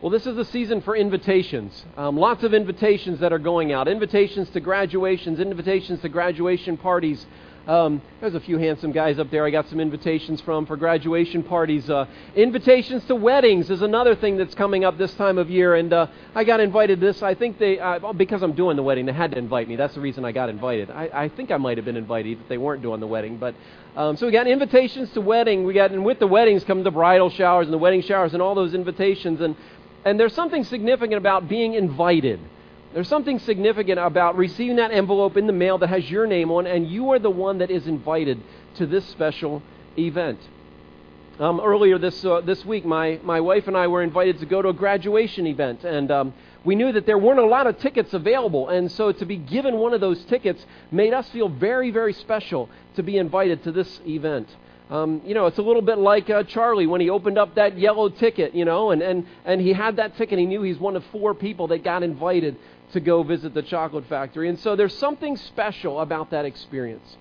Well, this is the season for invitations. Um, lots of invitations that are going out. Invitations to graduations, invitations to graduation parties. Um, there's a few handsome guys up there I got some invitations from for graduation parties. Uh, invitations to weddings is another thing that's coming up this time of year. And uh, I got invited this. I think they, uh, because I'm doing the wedding, they had to invite me. That's the reason I got invited. I, I think I might have been invited if they weren't doing the wedding. But um, so we got invitations to wedding. We got, and with the weddings come the bridal showers and the wedding showers and all those invitations. And and there's something significant about being invited. There's something significant about receiving that envelope in the mail that has your name on, and you are the one that is invited to this special event. Um, earlier this, uh, this week, my, my wife and I were invited to go to a graduation event, and um, we knew that there weren't a lot of tickets available, and so to be given one of those tickets made us feel very, very special to be invited to this event. Um, you know, it's a little bit like uh, Charlie when he opened up that yellow ticket, you know, and, and, and he had that ticket. He knew he's one of four people that got invited to go visit the chocolate factory. And so there's something special about that experience.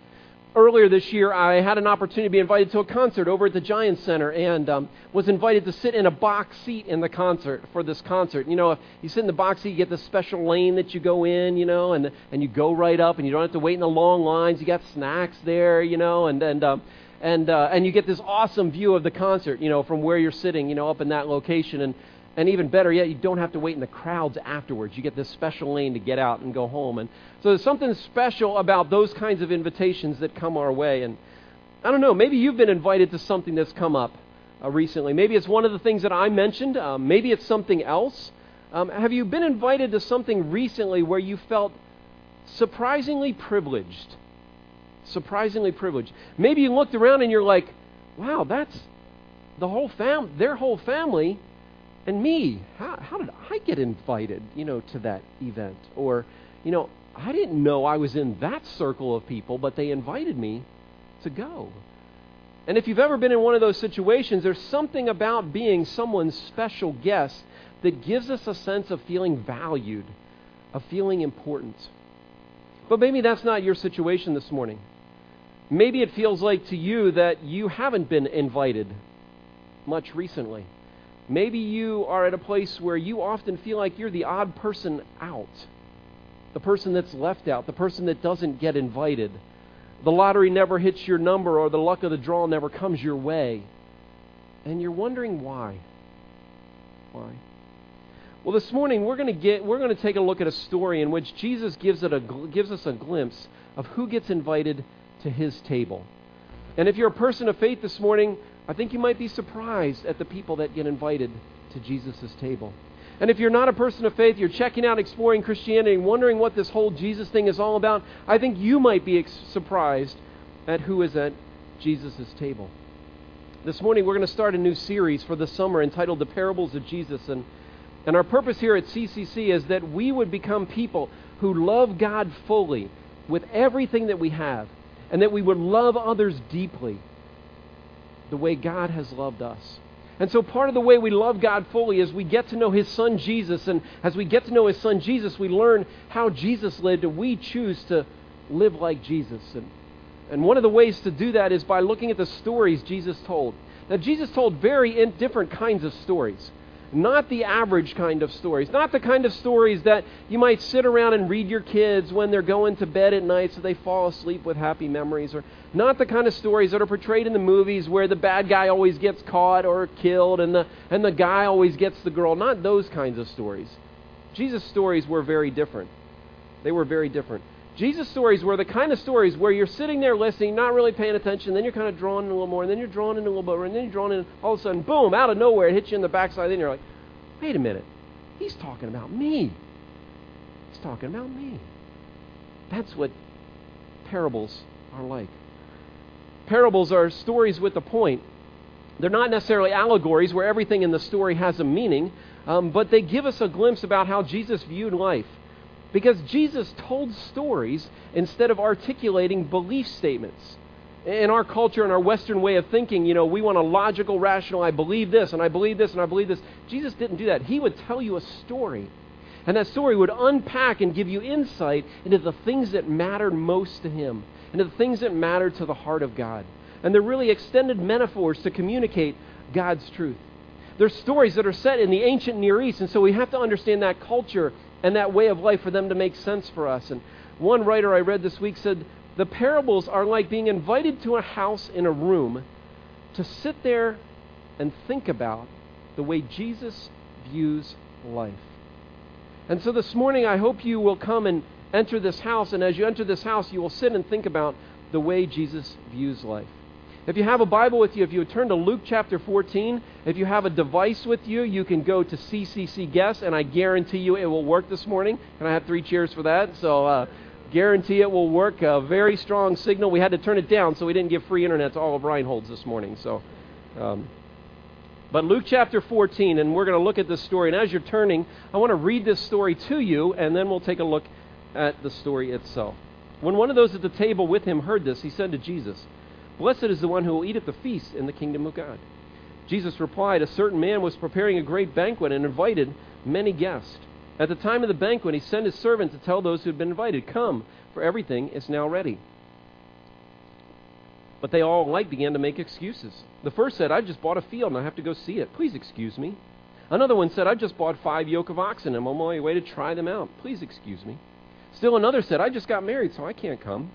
Earlier this year, I had an opportunity to be invited to a concert over at the Giant Center and um, was invited to sit in a box seat in the concert for this concert. You know, if you sit in the box seat, you get the special lane that you go in, you know, and, and you go right up and you don't have to wait in the long lines. You got snacks there, you know, and, and um, and uh, and you get this awesome view of the concert, you know, from where you're sitting, you know, up in that location, and and even better yet, you don't have to wait in the crowds afterwards. You get this special lane to get out and go home, and so there's something special about those kinds of invitations that come our way, and I don't know, maybe you've been invited to something that's come up uh, recently. Maybe it's one of the things that I mentioned. Um, maybe it's something else. Um, have you been invited to something recently where you felt surprisingly privileged? Surprisingly privileged. Maybe you looked around and you're like, wow, that's the whole fam their whole family and me. How, how did I get invited, you know, to that event? Or, you know, I didn't know I was in that circle of people, but they invited me to go. And if you've ever been in one of those situations, there's something about being someone's special guest that gives us a sense of feeling valued, of feeling important. But maybe that's not your situation this morning. Maybe it feels like to you that you haven't been invited much recently. Maybe you are at a place where you often feel like you're the odd person out, the person that's left out, the person that doesn't get invited. The lottery never hits your number, or the luck of the draw never comes your way. And you're wondering why. Why? Well, this morning we're going to get we're going to take a look at a story in which Jesus gives it a gives us a glimpse of who gets invited to his table. And if you're a person of faith this morning, I think you might be surprised at the people that get invited to Jesus' table. And if you're not a person of faith, you're checking out exploring Christianity and wondering what this whole Jesus thing is all about, I think you might be ex- surprised at who is at Jesus' table. This morning we're going to start a new series for the summer entitled The Parables of Jesus. And, and our purpose here at CCC is that we would become people who love God fully with everything that we have and that we would love others deeply the way God has loved us. And so, part of the way we love God fully is we get to know His Son Jesus. And as we get to know His Son Jesus, we learn how Jesus lived, and we choose to live like Jesus. And, and one of the ways to do that is by looking at the stories Jesus told. Now, Jesus told very different kinds of stories. Not the average kind of stories. Not the kind of stories that you might sit around and read your kids when they're going to bed at night so they fall asleep with happy memories. Or not the kind of stories that are portrayed in the movies where the bad guy always gets caught or killed and the, and the guy always gets the girl. Not those kinds of stories. Jesus' stories were very different. They were very different. Jesus' stories were the kind of stories where you're sitting there listening, not really paying attention, then you're kind of drawn in a little more, and then you're drawn in a little bit more, and then you're drawn in, all of a sudden, boom, out of nowhere, it hits you in the backside, then you're like, wait a minute, he's talking about me. He's talking about me. That's what parables are like. Parables are stories with a point. They're not necessarily allegories where everything in the story has a meaning, um, but they give us a glimpse about how Jesus viewed life. Because Jesus told stories instead of articulating belief statements. In our culture and our Western way of thinking, you know, we want a logical, rational, I believe this, and I believe this, and I believe this. Jesus didn't do that. He would tell you a story. And that story would unpack and give you insight into the things that mattered most to him, into the things that mattered to the heart of God. And they're really extended metaphors to communicate God's truth. they're stories that are set in the ancient Near East, and so we have to understand that culture and that way of life for them to make sense for us. And one writer I read this week said the parables are like being invited to a house in a room to sit there and think about the way Jesus views life. And so this morning, I hope you will come and enter this house, and as you enter this house, you will sit and think about the way Jesus views life. If you have a Bible with you, if you would turn to Luke chapter 14, if you have a device with you, you can go to CCC Guest, and I guarantee you it will work this morning. And I have three cheers for that, so uh, guarantee it will work. A very strong signal. We had to turn it down, so we didn't give free internet to all of Reinholds this morning. So, um, but Luke chapter 14, and we're going to look at this story. And as you're turning, I want to read this story to you, and then we'll take a look at the story itself. When one of those at the table with him heard this, he said to Jesus, Blessed is the one who will eat at the feast in the kingdom of God. Jesus replied, A certain man was preparing a great banquet and invited many guests. At the time of the banquet, he sent his servant to tell those who had been invited, Come, for everything is now ready. But they all alike began to make excuses. The first said, I just bought a field and I have to go see it. Please excuse me. Another one said, I just bought five yoke of oxen and I'm on my way to try them out. Please excuse me. Still another said, I just got married, so I can't come.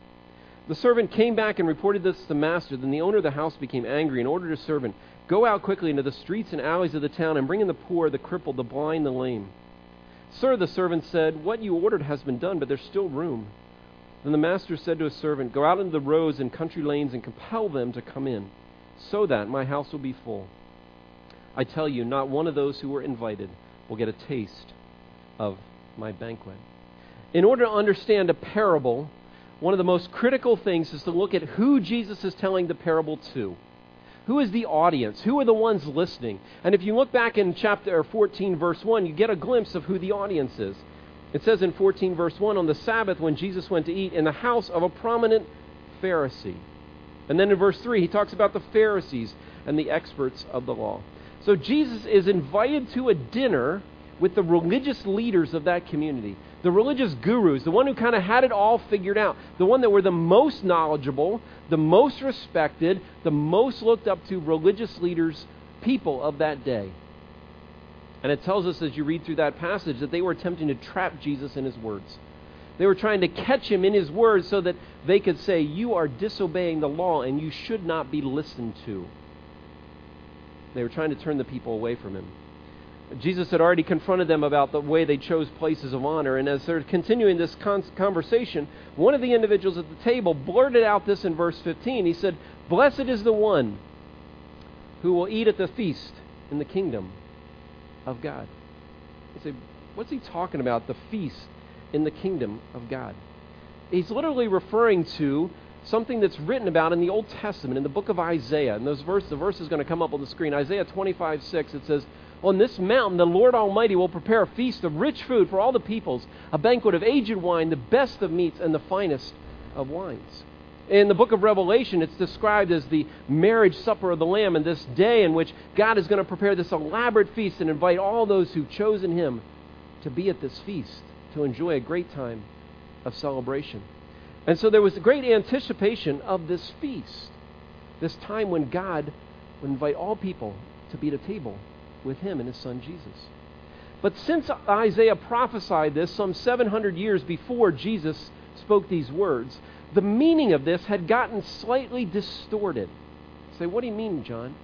The servant came back and reported this to the master. Then the owner of the house became angry and ordered his servant, Go out quickly into the streets and alleys of the town and bring in the poor, the crippled, the blind, the lame. Sir, the servant said, What you ordered has been done, but there's still room. Then the master said to his servant, Go out into the roads and country lanes and compel them to come in, so that my house will be full. I tell you, not one of those who were invited will get a taste of my banquet. In order to understand a parable, one of the most critical things is to look at who Jesus is telling the parable to. Who is the audience? Who are the ones listening? And if you look back in chapter 14, verse 1, you get a glimpse of who the audience is. It says in 14, verse 1, on the Sabbath when Jesus went to eat in the house of a prominent Pharisee. And then in verse 3, he talks about the Pharisees and the experts of the law. So Jesus is invited to a dinner with the religious leaders of that community, the religious gurus, the one who kind of had it all figured out, the one that were the most knowledgeable, the most respected, the most looked up to religious leaders, people of that day. And it tells us as you read through that passage that they were attempting to trap Jesus in his words. They were trying to catch him in his words so that they could say, You are disobeying the law and you should not be listened to. They were trying to turn the people away from him. Jesus had already confronted them about the way they chose places of honor. And as they're continuing this con- conversation, one of the individuals at the table blurted out this in verse 15. He said, Blessed is the one who will eat at the feast in the kingdom of God. You say, what's he talking about? The feast in the kingdom of God. He's literally referring to something that's written about in the Old Testament, in the book of Isaiah. And those verse, the verse is going to come up on the screen. Isaiah 25, 6, it says, On this mountain the Lord Almighty will prepare a feast of rich food for all the peoples, a banquet of aged wine, the best of meats, and the finest of wines. In the book of Revelation, it's described as the marriage supper of the Lamb, and this day in which God is going to prepare this elaborate feast and invite all those who've chosen Him to be at this feast, to enjoy a great time of celebration. And so there was great anticipation of this feast, this time when God would invite all people to be at a table with Him and His Son Jesus. But since Isaiah prophesied this some 700 years before Jesus spoke these words, the meaning of this had gotten slightly distorted. say, what do you mean, John?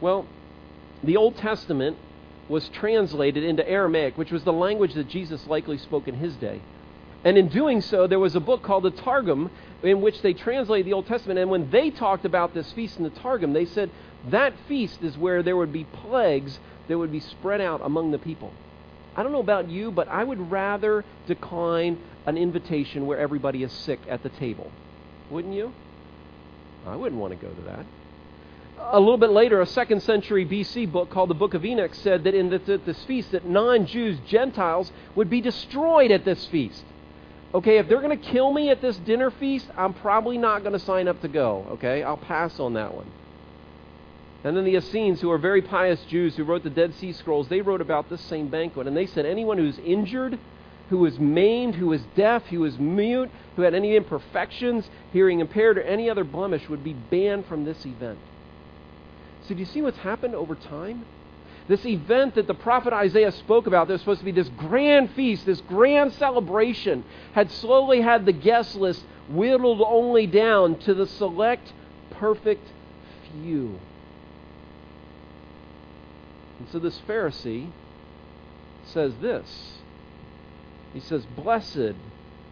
Well, the Old Testament was translated into Aramaic, which was the language that Jesus likely spoke in his day. And in doing so, there was a book called the Targum in which they translated the Old Testament. And when they talked about this feast in the Targum, they said that feast is where there would be plagues that would be spread out among the people. I don't know about you, but I would rather decline an invitation where everybody is sick at the table. Wouldn't you? I wouldn't want to go to that. A little bit later, a second century BC book called the Book of Enoch said that in this feast, that non-Jews, Gentiles, would be destroyed at this feast. Okay, if they're going to kill me at this dinner feast, I'm probably not going to sign up to go. Okay, I'll pass on that one. And then the Essenes, who are very pious Jews who wrote the Dead Sea Scrolls, they wrote about this same banquet. And they said anyone who's injured who was maimed, who was deaf, who was mute, who had any imperfections, hearing impaired, or any other blemish would be banned from this event. So, do you see what's happened over time? This event that the prophet Isaiah spoke about, that was supposed to be this grand feast, this grand celebration, had slowly had the guest list whittled only down to the select, perfect few. And so this Pharisee says this He says, Blessed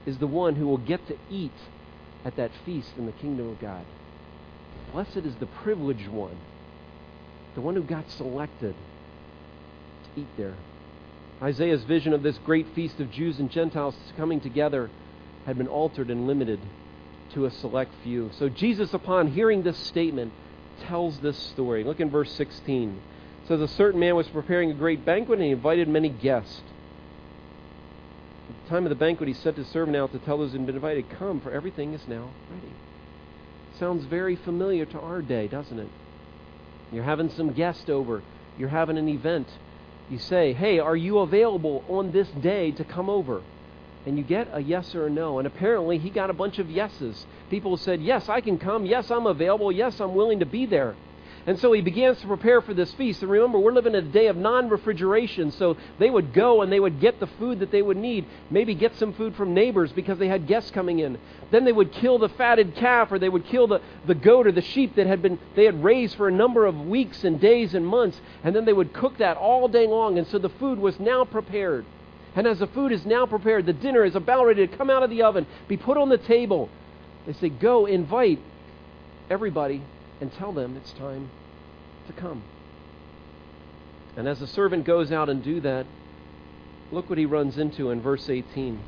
is the one who will get to eat at that feast in the kingdom of God. Blessed is the privileged one, the one who got selected to eat there. Isaiah's vision of this great feast of Jews and Gentiles coming together had been altered and limited to a select few. So Jesus, upon hearing this statement, tells this story. Look in verse 16. Says, A certain man was preparing a great banquet, and he invited many guests. At the time of the banquet, he sent his servant out to tell those who had been invited, Come, for everything is now ready. Sounds very familiar to our day, doesn't it? You're having some guest over, you're having an event. You say, Hey, are you available on this day to come over? and you get a yes or a no. And apparently, he got a bunch of yeses. People said, Yes, I can come. Yes, I'm available. Yes, I'm willing to be there. And so he begins to prepare for this feast. And remember, we're living in a day of non refrigeration. So they would go and they would get the food that they would need. Maybe get some food from neighbors because they had guests coming in. Then they would kill the fatted calf or they would kill the, the goat or the sheep that had been they had raised for a number of weeks and days and months. And then they would cook that all day long. And so the food was now prepared. And as the food is now prepared, the dinner is about ready to come out of the oven, be put on the table. They say, Go invite everybody and tell them it's time to come. And as the servant goes out and do that, look what he runs into in verse 18.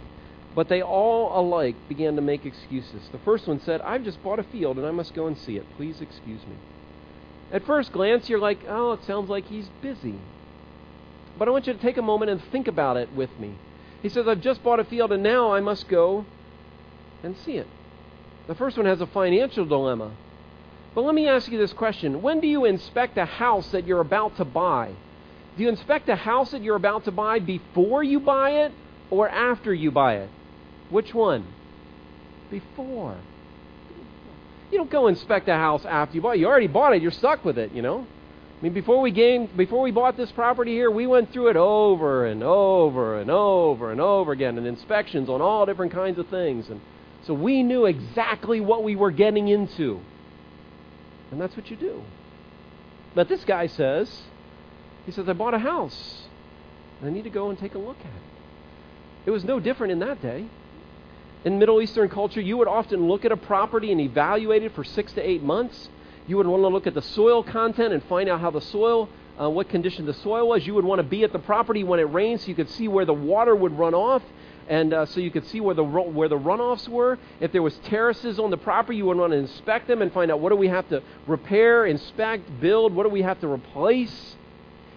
But they all alike began to make excuses. The first one said, I've just bought a field and I must go and see it. Please excuse me. At first glance, you're like, oh, it sounds like he's busy. But I want you to take a moment and think about it with me. He says, I've just bought a field and now I must go and see it. The first one has a financial dilemma. But let me ask you this question When do you inspect a house that you're about to buy? Do you inspect a house that you're about to buy before you buy it or after you buy it? Which one? Before. You don't go inspect a house after you buy it. You already bought it. You're stuck with it, you know. I mean, before we gained, before we bought this property here, we went through it over and over and over and over again, and inspections on all different kinds of things, and so we knew exactly what we were getting into, and that's what you do. But this guy says, he says, I bought a house, and I need to go and take a look at it. It was no different in that day. In Middle Eastern culture, you would often look at a property and evaluate it for six to eight months. You would want to look at the soil content and find out how the soil, uh, what condition the soil was. You would want to be at the property when it rained so you could see where the water would run off. And uh, so you could see where the where the runoffs were. If there was terraces on the property, you would want to inspect them and find out what do we have to repair, inspect, build. What do we have to replace?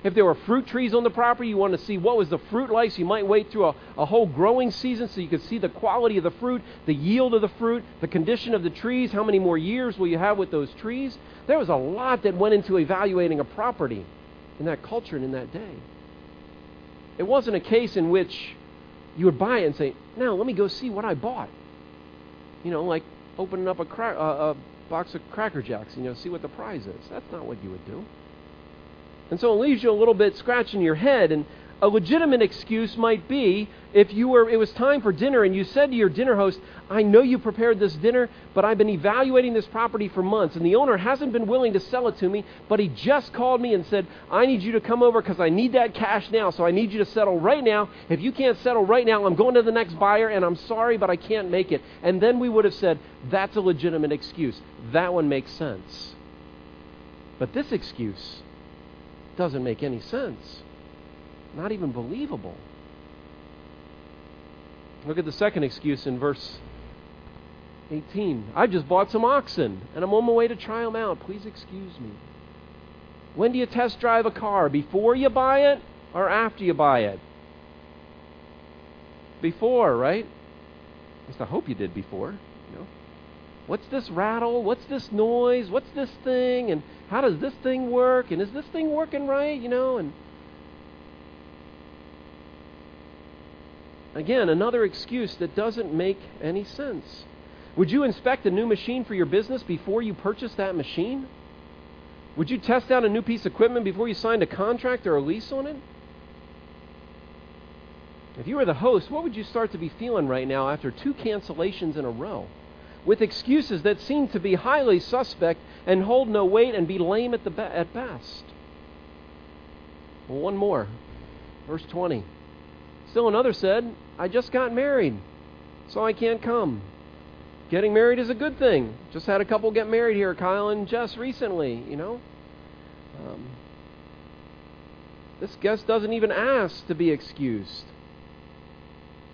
If there were fruit trees on the property, you want to see what was the fruit like. So you might wait through a, a whole growing season so you could see the quality of the fruit, the yield of the fruit, the condition of the trees, how many more years will you have with those trees. There was a lot that went into evaluating a property in that culture and in that day. It wasn't a case in which you would buy it and say, now let me go see what I bought. You know, like opening up a, cra- uh, a box of Cracker Jacks, you know, see what the prize is. That's not what you would do. And so it leaves you a little bit scratching your head. And a legitimate excuse might be if you were it was time for dinner and you said to your dinner host, "I know you prepared this dinner, but I've been evaluating this property for months and the owner hasn't been willing to sell it to me, but he just called me and said, "I need you to come over cuz I need that cash now, so I need you to settle right now. If you can't settle right now, I'm going to the next buyer and I'm sorry, but I can't make it." And then we would have said, "That's a legitimate excuse. That one makes sense." But this excuse doesn't make any sense. Not even believable. Look at the second excuse in verse 18. I just bought some oxen and I'm on my way to try them out. Please excuse me. When do you test drive a car? Before you buy it or after you buy it? Before, right? At least I hope you did before. You know, what's this rattle? What's this noise? What's this thing? And how does this thing work? And is this thing working right? You know, and again, another excuse that doesn't make any sense. Would you inspect a new machine for your business before you purchase that machine? Would you test out a new piece of equipment before you signed a contract or a lease on it? If you were the host, what would you start to be feeling right now after two cancellations in a row? With excuses that seem to be highly suspect and hold no weight and be lame at, the be- at best. Well, one more. Verse 20. Still another said, I just got married, so I can't come. Getting married is a good thing. Just had a couple get married here, Kyle and Jess, recently, you know. Um, this guest doesn't even ask to be excused.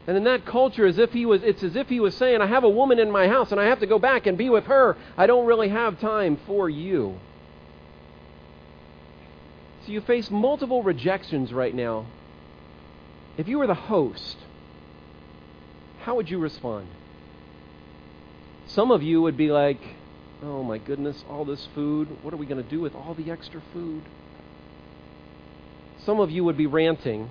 And in that culture, as if he was, it's as if he was saying, I have a woman in my house and I have to go back and be with her. I don't really have time for you. So you face multiple rejections right now. If you were the host, how would you respond? Some of you would be like, oh my goodness, all this food. What are we going to do with all the extra food? Some of you would be ranting,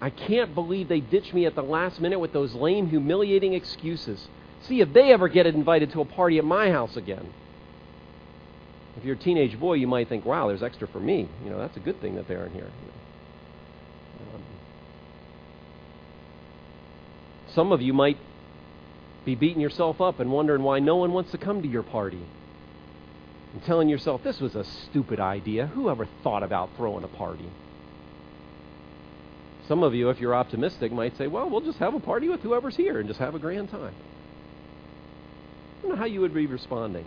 I can't believe they ditched me at the last minute with those lame, humiliating excuses. See if they ever get invited to a party at my house again. If you're a teenage boy, you might think, wow, there's extra for me. You know, that's a good thing that they aren't here. Some of you might be beating yourself up and wondering why no one wants to come to your party. And telling yourself, this was a stupid idea. Who ever thought about throwing a party? Some of you, if you're optimistic, might say, well, we'll just have a party with whoever's here and just have a grand time. I don't know how you would be responding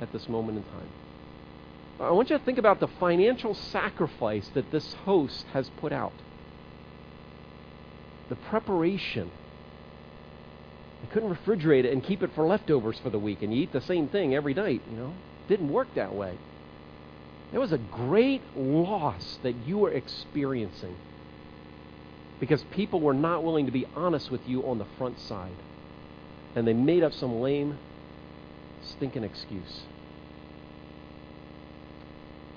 at this moment in time. I want you to think about the financial sacrifice that this host has put out. The preparation I couldn't refrigerate it and keep it for leftovers for the week and you eat the same thing every night, you know. Didn't work that way. There was a great loss that you were experiencing because people were not willing to be honest with you on the front side. And they made up some lame, stinking excuse.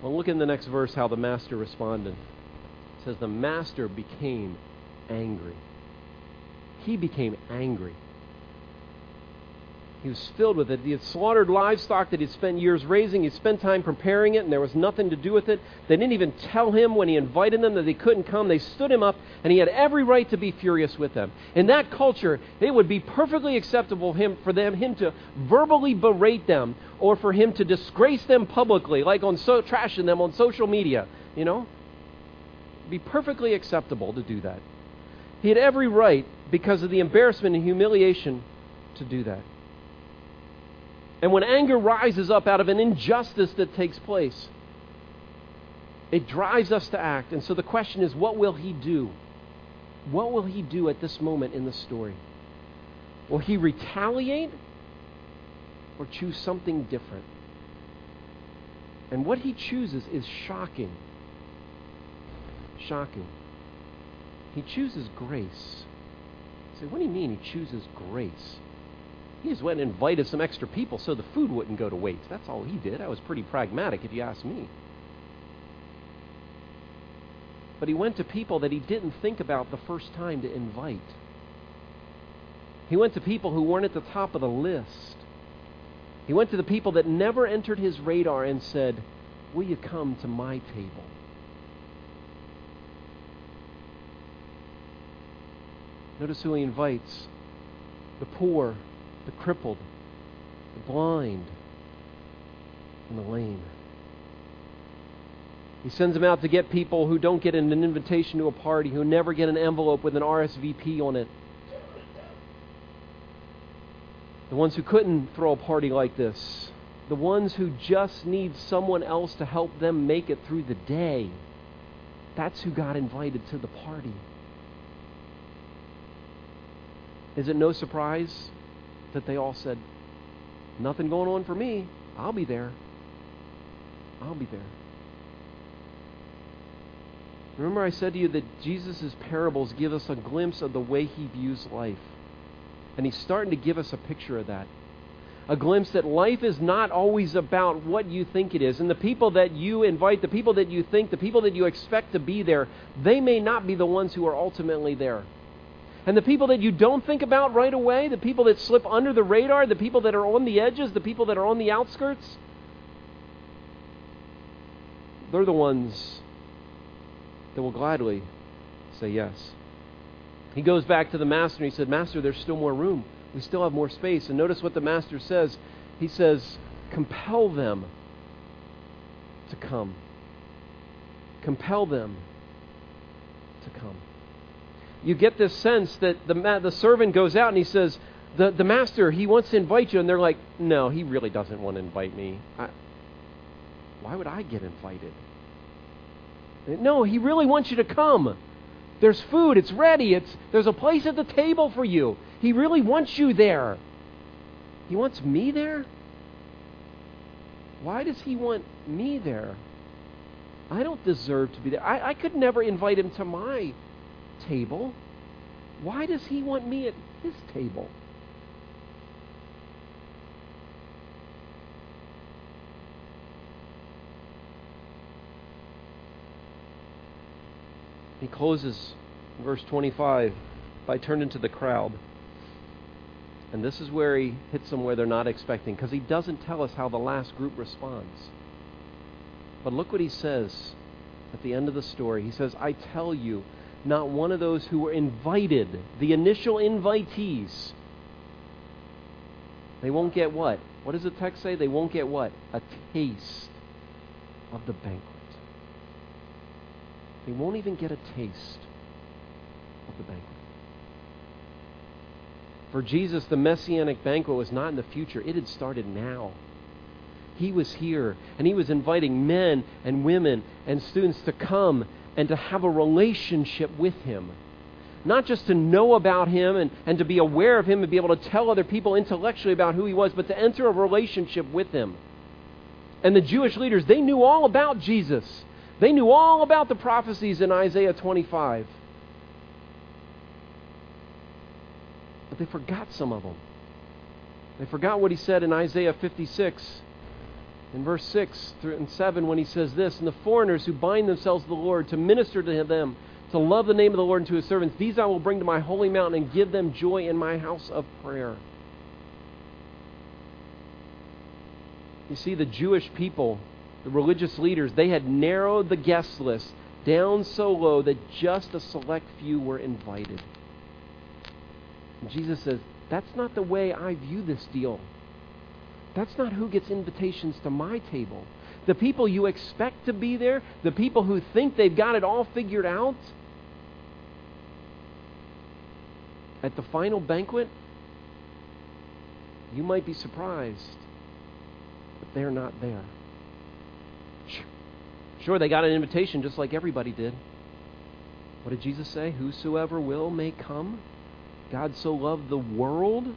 Well, look in the next verse how the master responded. It says, The master became angry. He became angry. He was filled with it. He had slaughtered livestock that he'd spent years raising. He'd spent time preparing it, and there was nothing to do with it. They didn't even tell him when he invited them that they couldn't come. They stood him up, and he had every right to be furious with them. In that culture, it would be perfectly acceptable him, for them him to verbally berate them or for him to disgrace them publicly, like on so trashing them on social media. You know, It'd be perfectly acceptable to do that. He had every right, because of the embarrassment and humiliation, to do that. And when anger rises up out of an injustice that takes place, it drives us to act. And so the question is what will he do? What will he do at this moment in the story? Will he retaliate or choose something different? And what he chooses is shocking. Shocking. He chooses grace. You say, what do you mean he chooses grace? He just went and invited some extra people so the food wouldn't go to waste. That's all he did. I was pretty pragmatic, if you ask me. But he went to people that he didn't think about the first time to invite. He went to people who weren't at the top of the list. He went to the people that never entered his radar and said, Will you come to my table? Notice who he invites the poor, the crippled, the blind, and the lame. He sends them out to get people who don't get an invitation to a party, who never get an envelope with an RSVP on it. The ones who couldn't throw a party like this. The ones who just need someone else to help them make it through the day. That's who got invited to the party. Is it no surprise that they all said, Nothing going on for me. I'll be there. I'll be there. Remember, I said to you that Jesus' parables give us a glimpse of the way he views life. And he's starting to give us a picture of that. A glimpse that life is not always about what you think it is. And the people that you invite, the people that you think, the people that you expect to be there, they may not be the ones who are ultimately there. And the people that you don't think about right away, the people that slip under the radar, the people that are on the edges, the people that are on the outskirts, they're the ones that will gladly say yes. He goes back to the master and he said, Master, there's still more room. We still have more space. And notice what the master says. He says, Compel them to come. Compel them to come. You get this sense that the, the servant goes out and he says, the, the master, he wants to invite you. And they're like, No, he really doesn't want to invite me. I, why would I get invited? No, he really wants you to come. There's food, it's ready, it's, there's a place at the table for you. He really wants you there. He wants me there? Why does he want me there? I don't deserve to be there. I, I could never invite him to my table. Why does he want me at his table? He closes verse 25 by turning to the crowd. And this is where he hits them where they're not expecting, because he doesn't tell us how the last group responds. But look what he says at the end of the story. He says, I tell you, not one of those who were invited, the initial invitees, they won't get what? What does the text say? They won't get what? A taste of the banquet. They won't even get a taste of the banquet. For Jesus, the messianic banquet was not in the future, it had started now. He was here, and He was inviting men and women and students to come and to have a relationship with Him. Not just to know about Him and, and to be aware of Him and be able to tell other people intellectually about who He was, but to enter a relationship with Him. And the Jewish leaders, they knew all about Jesus. They knew all about the prophecies in Isaiah 25. But they forgot some of them. They forgot what he said in Isaiah 56, in verse 6 and 7, when he says this And the foreigners who bind themselves to the Lord to minister to them, to love the name of the Lord and to his servants, these I will bring to my holy mountain and give them joy in my house of prayer. You see, the Jewish people the religious leaders, they had narrowed the guest list down so low that just a select few were invited. And Jesus says, That's not the way I view this deal. That's not who gets invitations to my table. The people you expect to be there, the people who think they've got it all figured out, at the final banquet, you might be surprised, but they're not there. Sure, they got an invitation just like everybody did. What did Jesus say? Whosoever will may come. God so loved the world.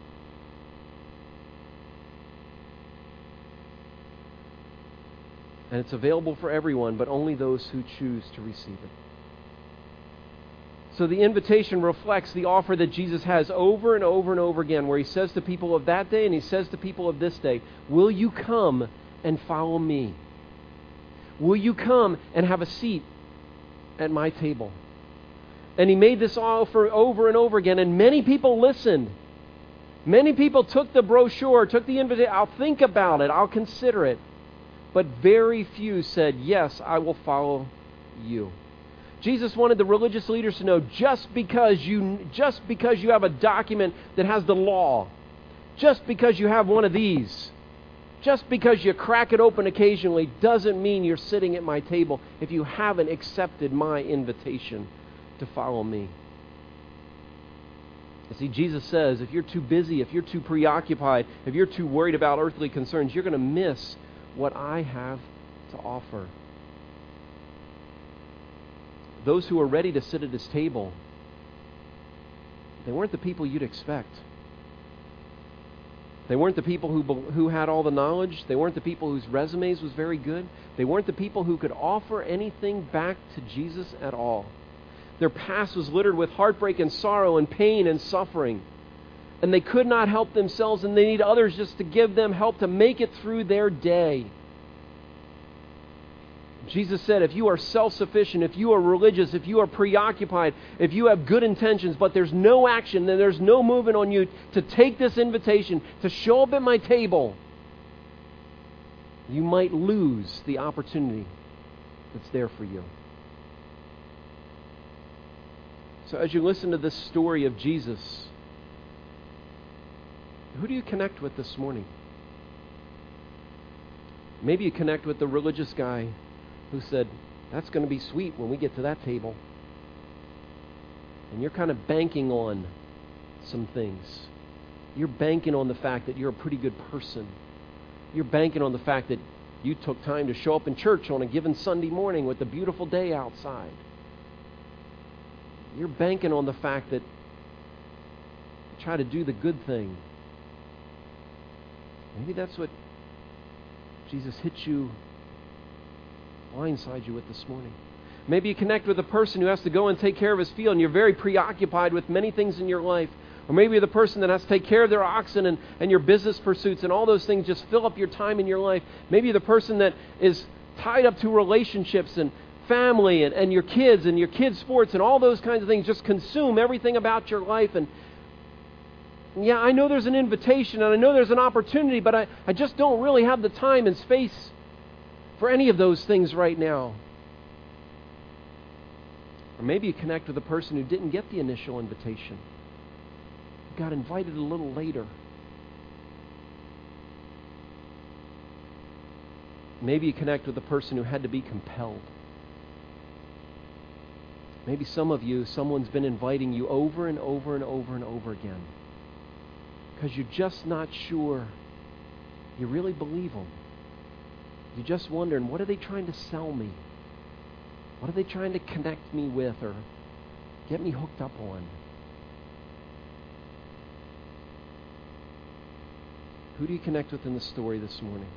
And it's available for everyone, but only those who choose to receive it. So the invitation reflects the offer that Jesus has over and over and over again, where he says to people of that day and he says to people of this day, Will you come and follow me? Will you come and have a seat at my table? And he made this offer over and over again, and many people listened. Many people took the brochure, took the invitation. I'll think about it, I'll consider it. But very few said, Yes, I will follow you. Jesus wanted the religious leaders to know just because you just because you have a document that has the law, just because you have one of these, just because you crack it open occasionally doesn't mean you're sitting at my table if you haven't accepted my invitation to follow me. You see, Jesus says if you're too busy, if you're too preoccupied, if you're too worried about earthly concerns, you're going to miss what I have to offer. Those who were ready to sit at his table, they weren't the people you'd expect. They weren't the people who, who had all the knowledge. They weren't the people whose resumes was very good. They weren't the people who could offer anything back to Jesus at all. Their past was littered with heartbreak and sorrow and pain and suffering. And they could not help themselves, and they need others just to give them help to make it through their day. Jesus said, if you are self sufficient, if you are religious, if you are preoccupied, if you have good intentions, but there's no action, then there's no movement on you to take this invitation, to show up at my table, you might lose the opportunity that's there for you. So, as you listen to this story of Jesus, who do you connect with this morning? Maybe you connect with the religious guy who said, That's going to be sweet when we get to that table. And you're kind of banking on some things. You're banking on the fact that you're a pretty good person. You're banking on the fact that you took time to show up in church on a given Sunday morning with a beautiful day outside. You're banking on the fact that you try to do the good thing. Maybe that's what Jesus hit you, blindside you with this morning. Maybe you connect with a person who has to go and take care of his field, and you're very preoccupied with many things in your life. Or maybe you're the person that has to take care of their oxen and, and your business pursuits and all those things just fill up your time in your life. Maybe the person that is tied up to relationships and family and, and your kids and your kids' sports and all those kinds of things just consume everything about your life. And yeah, I know there's an invitation and I know there's an opportunity, but I, I just don't really have the time and space for any of those things right now. Or maybe you connect with a person who didn't get the initial invitation got invited a little later. Maybe you connect with a person who had to be compelled. Maybe some of you, someone's been inviting you over and over and over and over again because you're just not sure you really believe them. You're just wondering, what are they trying to sell me? What are they trying to connect me with or get me hooked up on? Who do you connect with in the story this morning?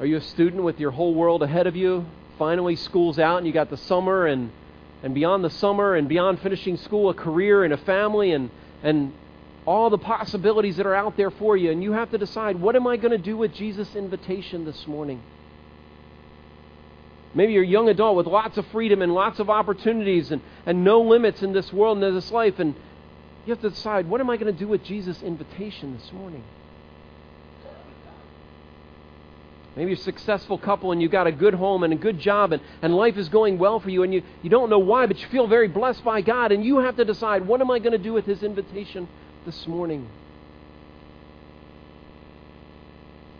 Are you a student with your whole world ahead of you? Finally, school's out and you got the summer and, and beyond the summer and beyond finishing school, a career and a family and, and all the possibilities that are out there for you. And you have to decide what am I going to do with Jesus' invitation this morning? Maybe you're a young adult with lots of freedom and lots of opportunities and, and no limits in this world and in this life. And you have to decide what am I going to do with Jesus' invitation this morning? Maybe you're a successful couple and you've got a good home and a good job and, and life is going well for you and you, you don't know why, but you feel very blessed by God and you have to decide what am I going to do with His invitation this morning?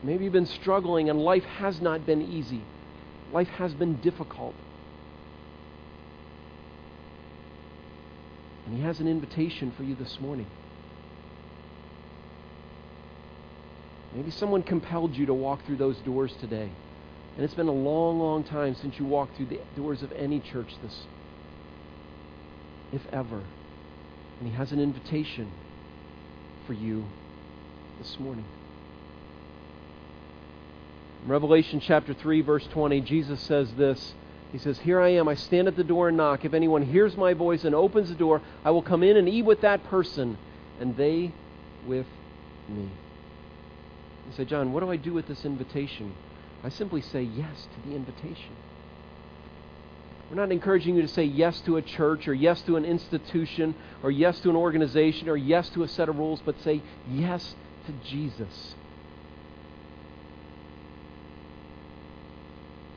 Maybe you've been struggling and life has not been easy, life has been difficult. And He has an invitation for you this morning. Maybe someone compelled you to walk through those doors today. And it's been a long, long time since you walked through the doors of any church this, if ever. And He has an invitation for you this morning. In Revelation chapter 3, verse 20, Jesus says this he says, Here I am. I stand at the door and knock. If anyone hears my voice and opens the door, I will come in and eat with that person, and they with me. Say, John, what do I do with this invitation? I simply say yes to the invitation. We're not encouraging you to say yes to a church or yes to an institution or yes to an organization or yes to a set of rules, but say yes to Jesus.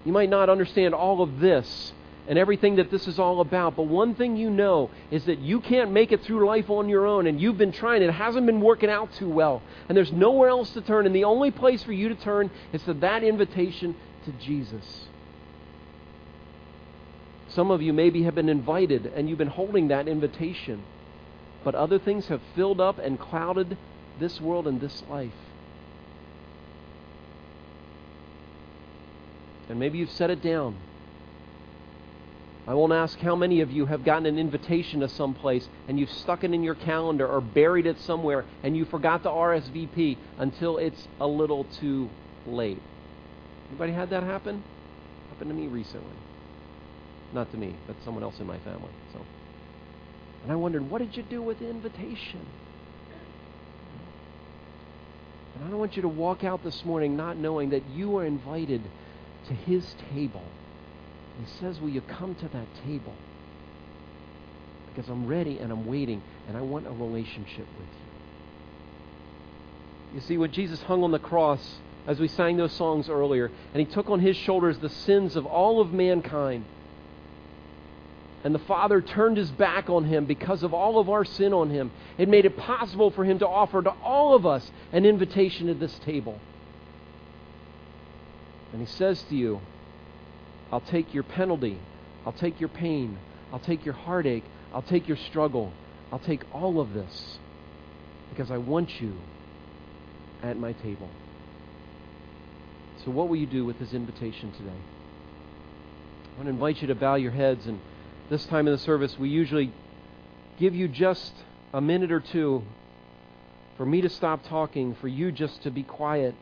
You might not understand all of this and everything that this is all about, but one thing you know is that you can't make it through life on your own, and you've been trying. It hasn't been working out too well, and there's nowhere else to turn, and the only place for you to turn is to that invitation to Jesus. Some of you maybe have been invited, and you've been holding that invitation, but other things have filled up and clouded this world and this life. And maybe you've set it down. I won't ask how many of you have gotten an invitation to some place and you've stuck it in your calendar or buried it somewhere and you forgot to RSVP until it's a little too late. Anybody had that happen? Happened to me recently. Not to me, but someone else in my family. So, and I wondered, what did you do with the invitation? And I don't want you to walk out this morning not knowing that you are invited to his table. He says, Will you come to that table? Because I'm ready and I'm waiting and I want a relationship with you. You see, when Jesus hung on the cross, as we sang those songs earlier. And He took on His shoulders the sins of all of mankind. And the Father turned His back on Him because of all of our sin on Him. It made it possible for Him to offer to all of us an invitation to this table. And He says to you, I'll take your penalty. I'll take your pain. I'll take your heartache. I'll take your struggle. I'll take all of this because I want you at my table. So, what will you do with this invitation today? I want to invite you to bow your heads. And this time in the service, we usually give you just a minute or two for me to stop talking, for you just to be quiet,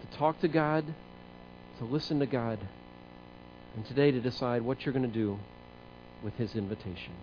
to talk to God, to listen to God, and today to decide what you're going to do with his invitation.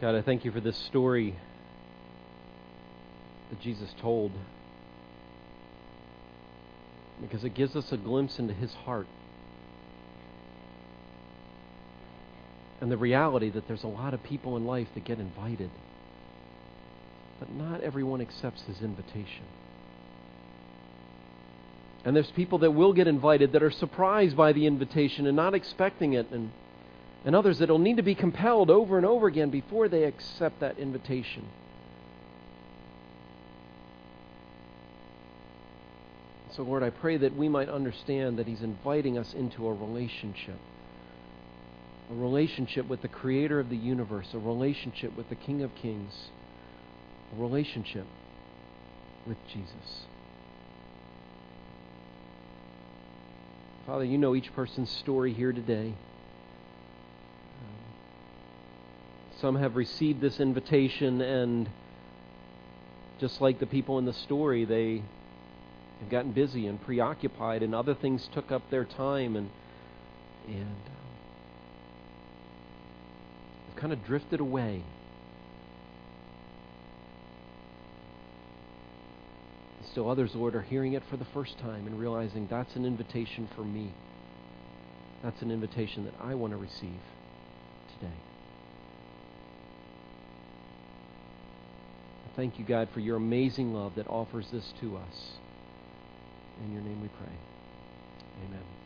God, I thank you for this story that Jesus told. Because it gives us a glimpse into his heart. And the reality that there's a lot of people in life that get invited, but not everyone accepts his invitation. And there's people that will get invited that are surprised by the invitation and not expecting it. And and others that will need to be compelled over and over again before they accept that invitation. So, Lord, I pray that we might understand that He's inviting us into a relationship. A relationship with the Creator of the universe, a relationship with the King of Kings, a relationship with Jesus. Father, you know each person's story here today. Some have received this invitation, and just like the people in the story, they have gotten busy and preoccupied, and other things took up their time, and and um, kind of drifted away. Still, others, Lord, are hearing it for the first time and realizing that's an invitation for me. That's an invitation that I want to receive today. Thank you, God, for your amazing love that offers this to us. In your name we pray. Amen.